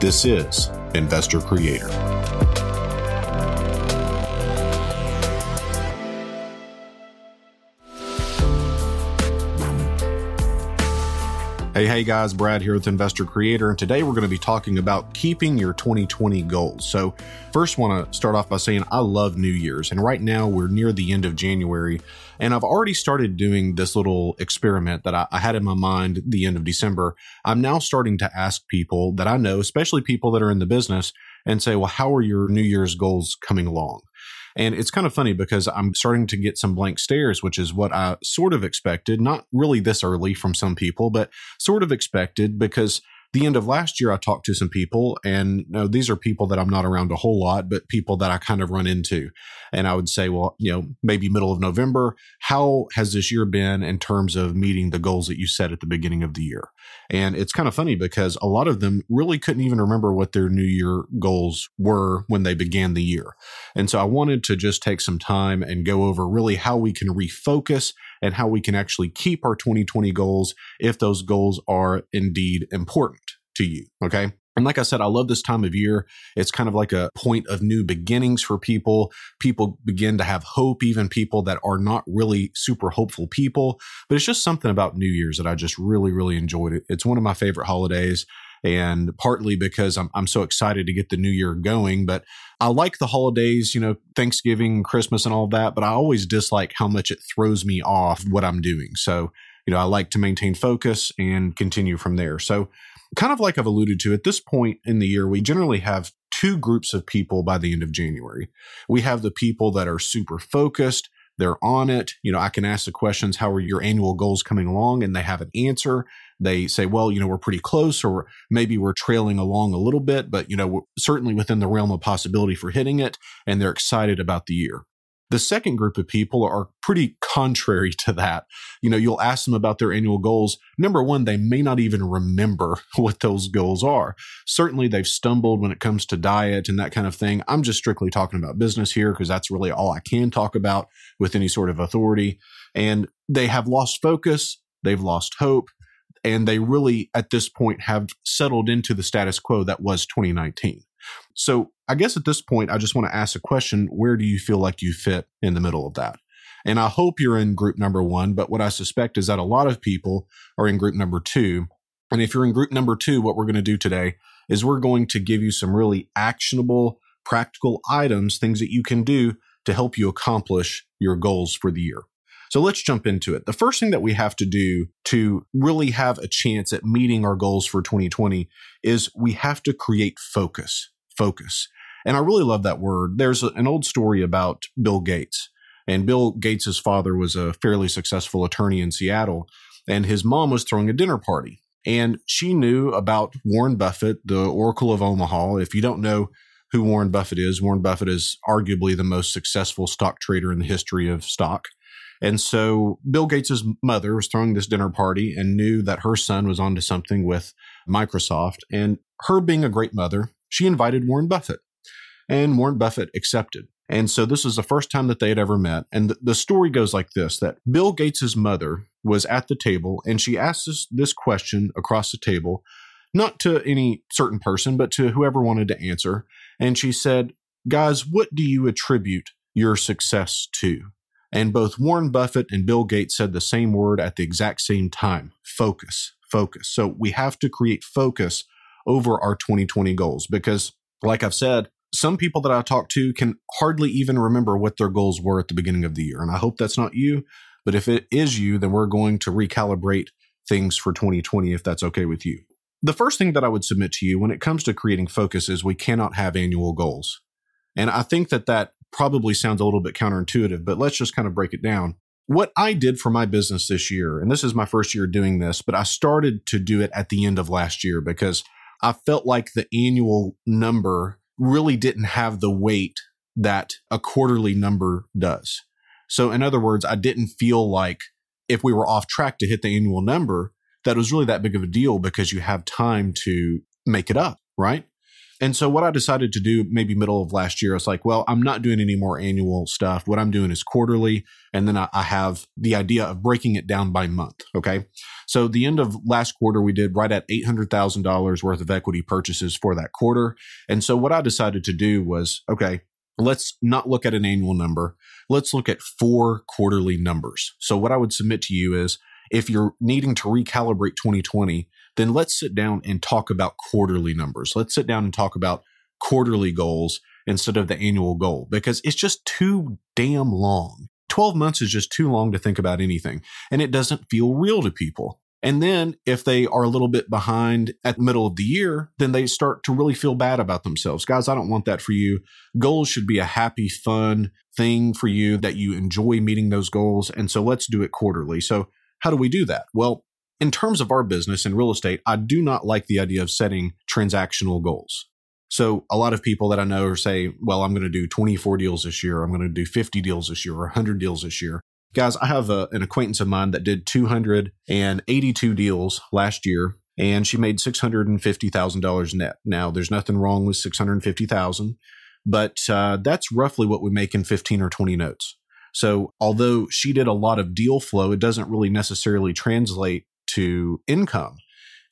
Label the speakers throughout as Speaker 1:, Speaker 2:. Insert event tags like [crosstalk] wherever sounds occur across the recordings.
Speaker 1: This is Investor Creator. Hey, hey guys, Brad here with Investor Creator, and today we're going to be talking about keeping your 2020 goals. So, first, want to start off by saying I love New Year's, and right now we're near the end of January, and I've already started doing this little experiment that I, I had in my mind the end of December. I'm now starting to ask people that I know, especially people that are in the business, and say, Well, how are your New Year's goals coming along? And it's kind of funny because I'm starting to get some blank stares, which is what I sort of expected, not really this early from some people, but sort of expected because the end of last year, I talked to some people, and you know, these are people that I'm not around a whole lot, but people that I kind of run into. And I would say, well, you know, maybe middle of November, how has this year been in terms of meeting the goals that you set at the beginning of the year? And it's kind of funny because a lot of them really couldn't even remember what their New Year goals were when they began the year. And so I wanted to just take some time and go over really how we can refocus and how we can actually keep our 2020 goals if those goals are indeed important to you. Okay. And like I said, I love this time of year. It's kind of like a point of new beginnings for people. People begin to have hope, even people that are not really super hopeful people. But it's just something about New Year's that I just really, really enjoyed it. It's one of my favorite holidays and partly because I'm, I'm so excited to get the new year going. But I like the holidays, you know, Thanksgiving, Christmas, and all that, but I always dislike how much it throws me off what I'm doing. So, you know, I like to maintain focus and continue from there. So, kind of like I've alluded to, at this point in the year, we generally have two groups of people by the end of January. We have the people that are super focused they're on it. You know, I can ask the questions, how are your annual goals coming along? And they have an answer. They say, well, you know, we're pretty close, or maybe we're trailing along a little bit, but, you know, certainly within the realm of possibility for hitting it. And they're excited about the year. The second group of people are pretty contrary to that. You know, you'll ask them about their annual goals. Number one, they may not even remember [laughs] what those goals are. Certainly, they've stumbled when it comes to diet and that kind of thing. I'm just strictly talking about business here because that's really all I can talk about with any sort of authority. And they have lost focus, they've lost hope, and they really, at this point, have settled into the status quo that was 2019. So I guess at this point, I just want to ask a question where do you feel like you fit in the middle of that? And I hope you're in group number one, but what I suspect is that a lot of people are in group number two. And if you're in group number two, what we're going to do today is we're going to give you some really actionable, practical items, things that you can do to help you accomplish your goals for the year. So let's jump into it. The first thing that we have to do to really have a chance at meeting our goals for 2020 is we have to create focus. Focus. And I really love that word. There's an old story about Bill Gates. And Bill Gates's father was a fairly successful attorney in Seattle, and his mom was throwing a dinner party. And she knew about Warren Buffett, the Oracle of Omaha. If you don't know who Warren Buffett is, Warren Buffett is arguably the most successful stock trader in the history of stock. And so Bill Gates's mother was throwing this dinner party and knew that her son was onto something with Microsoft. And her being a great mother, she invited Warren Buffett. And Warren Buffett accepted. And so this was the first time that they had ever met. And the, story goes like this that Bill Gates's mother was at the table and she asked this, this question across the table, not to any certain person, but to whoever wanted to answer. And she said, Guys, what do you attribute your success to? And both Warren Buffett and Bill Gates said the same word at the exact same time focus, focus. So we have to create focus over our 2020 goals because, like I've said, some people that I talk to can hardly even remember what their goals were at the beginning of the year. And I hope that's not you. But if it is you, then we're going to recalibrate things for 2020 if that's okay with you. The first thing that I would submit to you when it comes to creating focus is we cannot have annual goals. And I think that that probably sounds a little bit counterintuitive, but let's just kind of break it down. what I did for my business this year, and this is my first year doing this, but I started to do it at the end of last year because I felt like the annual number really didn't have the weight that a quarterly number does. So, in other words, I didn't feel like if we were off track to hit the annual number, that was really that big of a deal because you have time to make it up, right? And so what I decided to do maybe middle of last year, I was like, well, I'm not doing any more annual stuff. What I'm doing is quarterly. And then I, I, have the idea of breaking it down by month. Okay. So the end of last quarter, we did right at $800,000 worth of equity purchases for that quarter. And so what I decided to do was, okay, let's not look at an annual number. Let's look at four quarterly numbers. So what I would submit to you is if you're needing to recalibrate 2020, then let's sit down and talk about quarterly numbers. Let's sit down and talk about quarterly goals instead of the annual goal because it's just too damn long. 12 months is just too long to think about anything and it doesn't feel real to people. And then if they are a little bit behind at the middle of the year, then they start to really feel bad about themselves. Guys, I don't want that for you. Goals should be a happy, fun thing for you that you enjoy meeting those goals. And so let's do it quarterly. So how do we do that? Well, in terms of our business in real estate, I do not like the idea of setting transactional goals. So a lot of people that I know say, well, I'm going to do 24 deals this year. I'm going to do 50 deals this year or 100 deals this year. Guys, I have a, an acquaintance of mine that did 282 deals last year and she made $650,000 net. Now, there's nothing wrong with 650,000, but uh, that's roughly what we make in 15 or 20 notes. So, although she did a lot of deal flow, it doesn't really necessarily translate to income.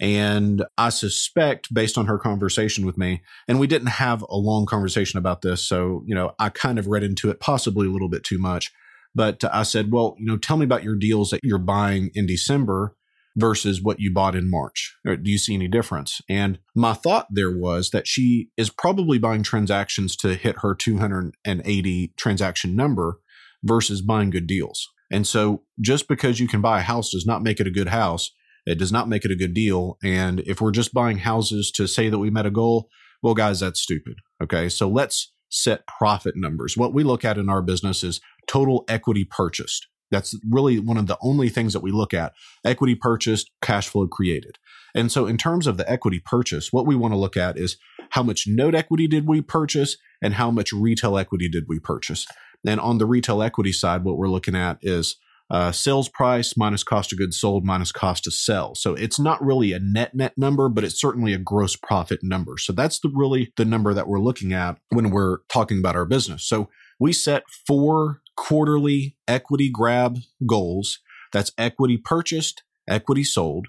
Speaker 1: And I suspect, based on her conversation with me, and we didn't have a long conversation about this, so, you know, I kind of read into it possibly a little bit too much. But I said, well, you know, tell me about your deals that you're buying in December versus what you bought in March. do you see any difference? And my thought there was that she is probably buying transactions to hit her 280 transaction number versus buying good deals. And so just because you can buy a house does not make it a good house. It does not make it a good deal. And if we're just buying houses to say that we met a goal, well, guys, that's stupid. Okay. So let's set profit numbers. What we look at in our business is total equity purchased. That's really one of the only things that we look at equity purchased, cash flow created. And so, in terms of the equity purchase, what we want to look at is how much note equity did we purchase and how much retail equity did we purchase. And on the retail equity side, what we're looking at is uh, sales price minus cost of goods sold minus cost to sell. So it's not really a net net number, but it's certainly a gross profit number. So that's the really the number that we're looking at when we're talking about our business. So we set four quarterly equity grab goals. That's equity purchased, equity sold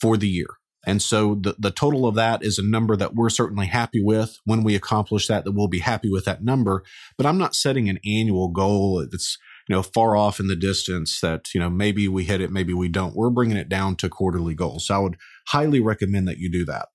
Speaker 1: for the year. And so the, the total of that is a number that we're certainly happy with. When we accomplish that, that we'll be happy with that number. But I'm not setting an annual goal that's, you know, far off in the distance that, you know, maybe we hit it, maybe we don't. We're bringing it down to quarterly goals. So I would highly recommend that you do that.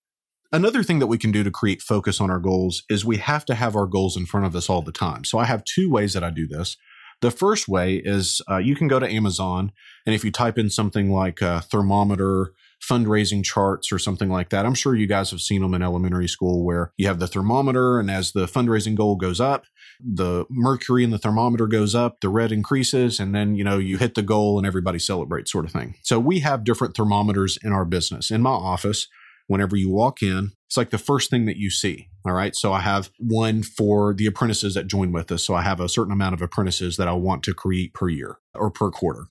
Speaker 1: Another thing that we can do to create focus on our goals is we have to have our goals in front of us all the time. So I have two ways that I do this. The first way is uh, you can go to Amazon, and if you type in something like a thermometer fundraising charts or something like that. I'm sure you guys have seen them in elementary school where you have the thermometer, and as the fundraising goal goes up, the mercury in the thermometer goes up, the red increases, and then you know you hit the goal and everybody celebrates, sort of thing. So we have different thermometers in our business. In my office, whenever you walk in, it's like the first thing that you see. All right. So I have one for the apprentices that join with us. So I have a certain amount of apprentices that I want to create per year or per quarter.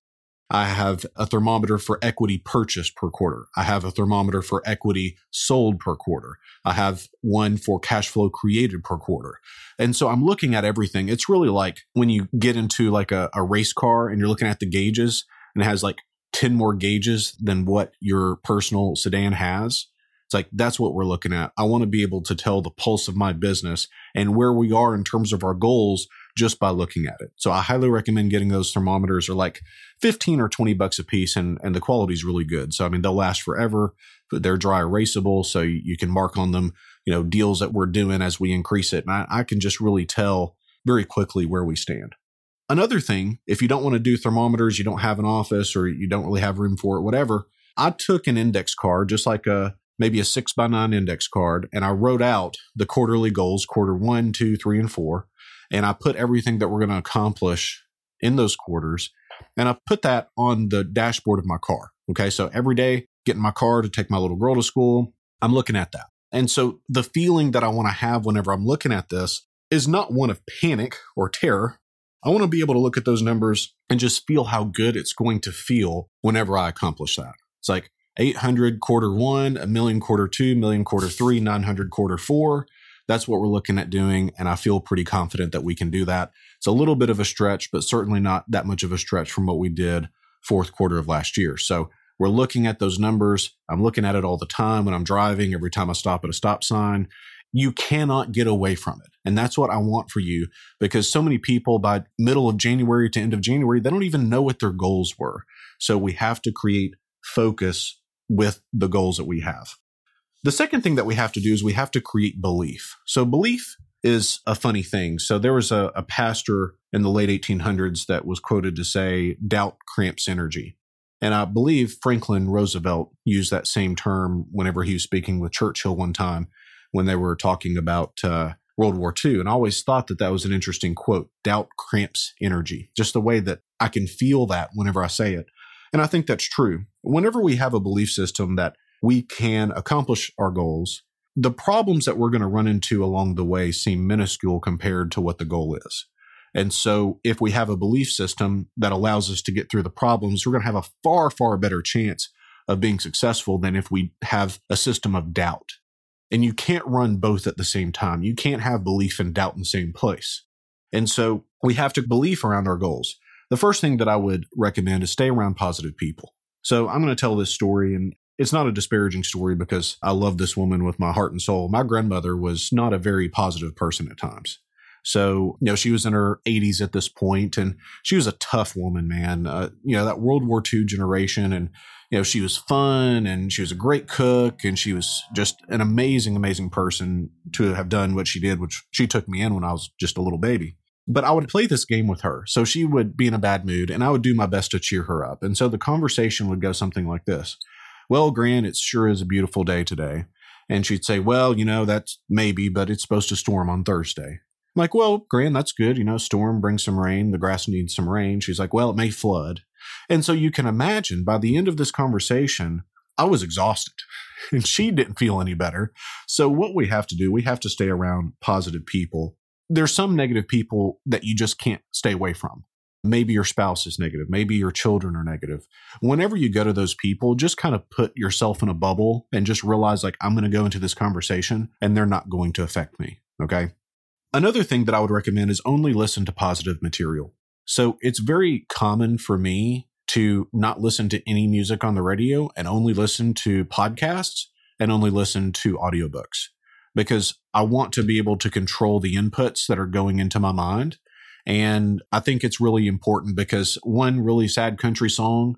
Speaker 1: I have a thermometer for equity purchased per quarter. I have a thermometer for equity sold per quarter. I have one for cash flow created per quarter. And so I'm looking at everything. It's really like when you get into like a, a race car and you're looking at the gauges and it has like 10 more gauges than what your personal sedan has. It's like that's what we're looking at. I want to be able to tell the pulse of my business and where we are in terms of our goals just by looking at it. So I highly recommend getting those thermometers are like 15 or 20 bucks a piece and, and the quality is really good. So, I mean, they'll last forever. but They're dry erasable. So you, can mark on them, you know, deals that we're doing as we increase it. And I, I can just really tell very quickly where we stand. Another thing, if you don't want to do thermometers, you don't have an office or you don't really have room for it, whatever, I took an index card, just like a maybe a six by nine index card, and I wrote out the quarterly goals, quarter one, two, three, and four and I put everything that we're going to accomplish in those quarters. And I put that on the dashboard of my car. Okay. So every day, getting my car to take my little girl to school, I'm looking at that. And so the feeling that I want to have whenever I'm looking at this is not one of panic or terror. I want to be able to look at those numbers and just feel how good it's going to feel whenever I accomplish that. It's like 800 quarter one, a million quarter two, million quarter three, 900 quarter four. That's what we're looking at doing. And I feel pretty confident that we can do that. It's a little bit of a stretch, but certainly not that much of a stretch from what we did fourth quarter of last year. So we're looking at those numbers. I'm looking at it all the time when I'm driving, every time I stop at a stop sign. You cannot get away from it. And that's what I want for you because so many people by middle of January to end of January, they don't even know what their goals were. So we have to create focus with the goals that we have. The second thing that we have to do is we have to create belief. So belief is a funny thing. So there was a, a pastor in the late 1800s that was quoted to say, doubt cramps energy. And I believe Franklin Roosevelt used that same term whenever he was speaking with Churchill one time when they were talking about uh, World War II. And I always thought that that was an interesting quote doubt cramps energy, just the way that I can feel that whenever I say it. And I think that's true. Whenever we have a belief system that we can accomplish our goals, the problems that we're going to run into along the way seem minuscule compared to what the goal is. And so, if we have a belief system that allows us to get through the problems, we're going to have a far, far better chance of being successful than if we have a system of doubt. And you can't run both at the same time. You can't have belief and doubt in the same place. And so, we have to believe around our goals. The first thing that I would recommend is stay around positive people. So, I'm going to tell this story, and it's not a disparaging story because I love this woman with my heart and soul. My grandmother was not a very positive person at times. So, you know, she was in her 80s at this point and she was a tough woman, man. Uh, you know, that World War II generation. And, you know, she was fun and she was a great cook and she was just an amazing, amazing person to have done what she did, which she took me in when I was just a little baby. But I would play this game with her. So she would be in a bad mood and I would do my best to cheer her up. And so the conversation would go something like this Well, Gran, it sure is a beautiful day today. And she'd say, Well, you know, that's maybe, but it's supposed to storm on Thursday. I'm like, well, Gran, that's good. You know, storm brings some rain. The grass needs some rain. She's like, well, it may flood. And so you can imagine by the end of this conversation, I was exhausted [laughs] and she didn't feel any better. So what we have to do, we have to stay around positive people. There's some negative people that you just can't stay away from. Maybe your spouse is negative. Maybe your children are negative. Whenever you go to those people, just kind of put yourself in a bubble and just realize, like, I'm going to go into this conversation and they're not going to affect me. Okay. Another thing that I would recommend is only listen to positive material. So it's very common for me to not listen to any music on the radio and only listen to podcasts and only listen to audiobooks because I want to be able to control the inputs that are going into my mind. And I think it's really important because one really sad country song,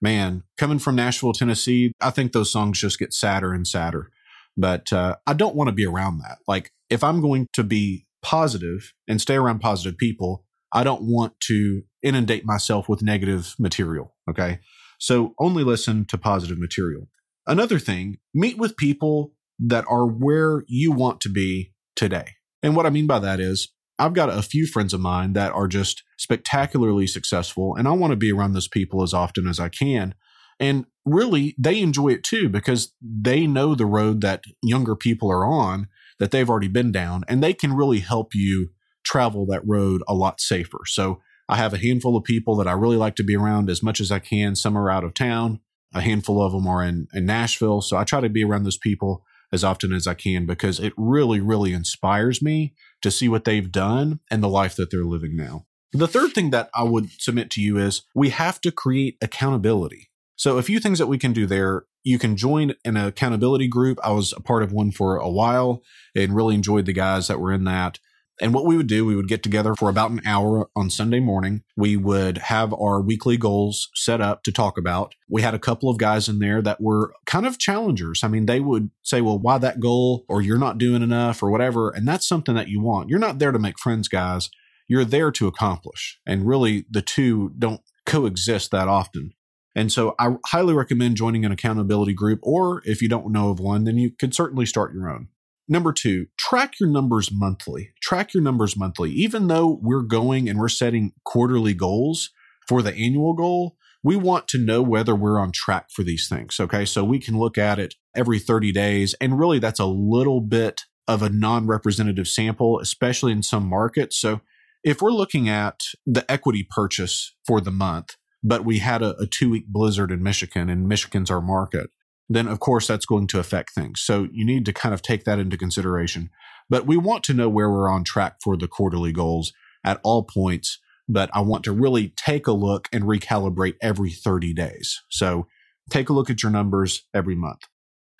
Speaker 1: man, coming from Nashville, Tennessee, I think those songs just get sadder and sadder. But uh, I don't want to be around that. Like, if I'm going to be positive and stay around positive people, I don't want to inundate myself with negative material. Okay. So only listen to positive material. Another thing, meet with people that are where you want to be today. And what I mean by that is, I've got a few friends of mine that are just spectacularly successful, and I want to be around those people as often as I can. And really, they enjoy it too because they know the road that younger people are on that they've already been down, and they can really help you travel that road a lot safer. So I have a handful of people that I really like to be around as much as I can. Some are out of town, a handful of them are in, in Nashville. So I try to be around those people as often as I can because it really, really inspires me to see what they've done and the life that they're living now. The third thing that I would submit to you is we have to create accountability. So, a few things that we can do there. You can join an accountability group. I was a part of one for a while and really enjoyed the guys that were in that. And what we would do, we would get together for about an hour on Sunday morning. We would have our weekly goals set up to talk about. We had a couple of guys in there that were kind of challengers. I mean, they would say, well, why that goal? Or you're not doing enough or whatever. And that's something that you want. You're not there to make friends, guys. You're there to accomplish. And really, the two don't coexist that often. And so I highly recommend joining an accountability group, or if you don't know of one, then you could certainly start your own. Number two, track your numbers monthly. Track your numbers monthly. Even though we're going and we're setting quarterly goals, For the annual goal, we want to know whether we're on track for these things. Okay. So we can look at it every 30 days. And really, that's a little bit of a non representative sample, especially in some markets. So if we're looking at the equity purchase for the month, but we had a, a two week blizzard in Michigan and Michigan's our market, then of course that's going to affect things. So you need to kind of take that into consideration. But we want to know where we're on track for the quarterly goals at all points. But I want to really take a look and recalibrate every 30 days. So take a look at your numbers every month.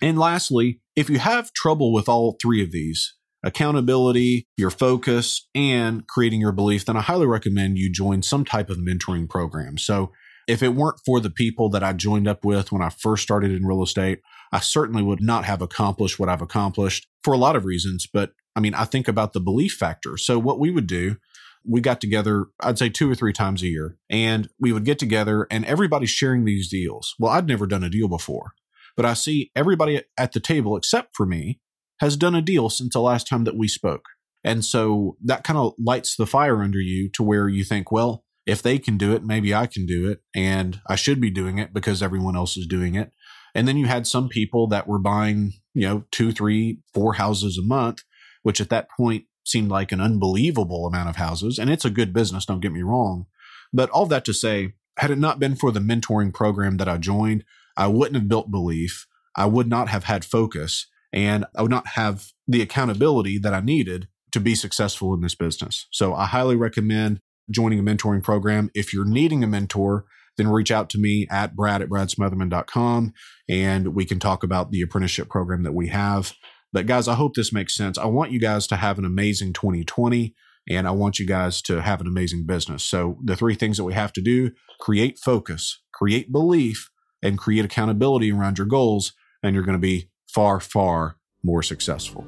Speaker 1: And lastly, if you have trouble with all three of these, accountability, your focus, and creating your belief, then I highly recommend you join some type of mentoring program. So if it weren't for the people that I joined up with when I first started in real estate, I certainly would not have accomplished what I've accomplished for a lot of reasons. But I mean, I think about the belief factor. So what we would do, we got together, I'd say two or three times a year, and we would get together and everybody's sharing these deals. Well, I'd never done a deal before, but I see everybody at the table, except for me, has done a deal since the last time that we spoke. And so that kind of lights the fire under you to where you think, well, if they can do it, maybe I can do it. And I should be doing it because everyone else is doing it. And then you had some people that were buying, you know, two, three, four houses a month, which at that point seemed like an unbelievable amount of houses. And it's a good business, don't get me wrong. But all that to say, had it not been for the mentoring program that I joined, I wouldn't have built belief. I would not have had focus and I would not have the accountability that I needed to be successful in this business. So I highly recommend joining a mentoring program. If you're needing a mentor, then reach out to me at brad at bradsmotherman.com and we can talk about the apprenticeship program that we have. But guys, I hope this makes sense. I want you guys to have an amazing 2020 and I want you guys to have an amazing business. So the three things that we have to do, create focus, create belief, and create accountability around your goals, and you're going to be far, far more successful.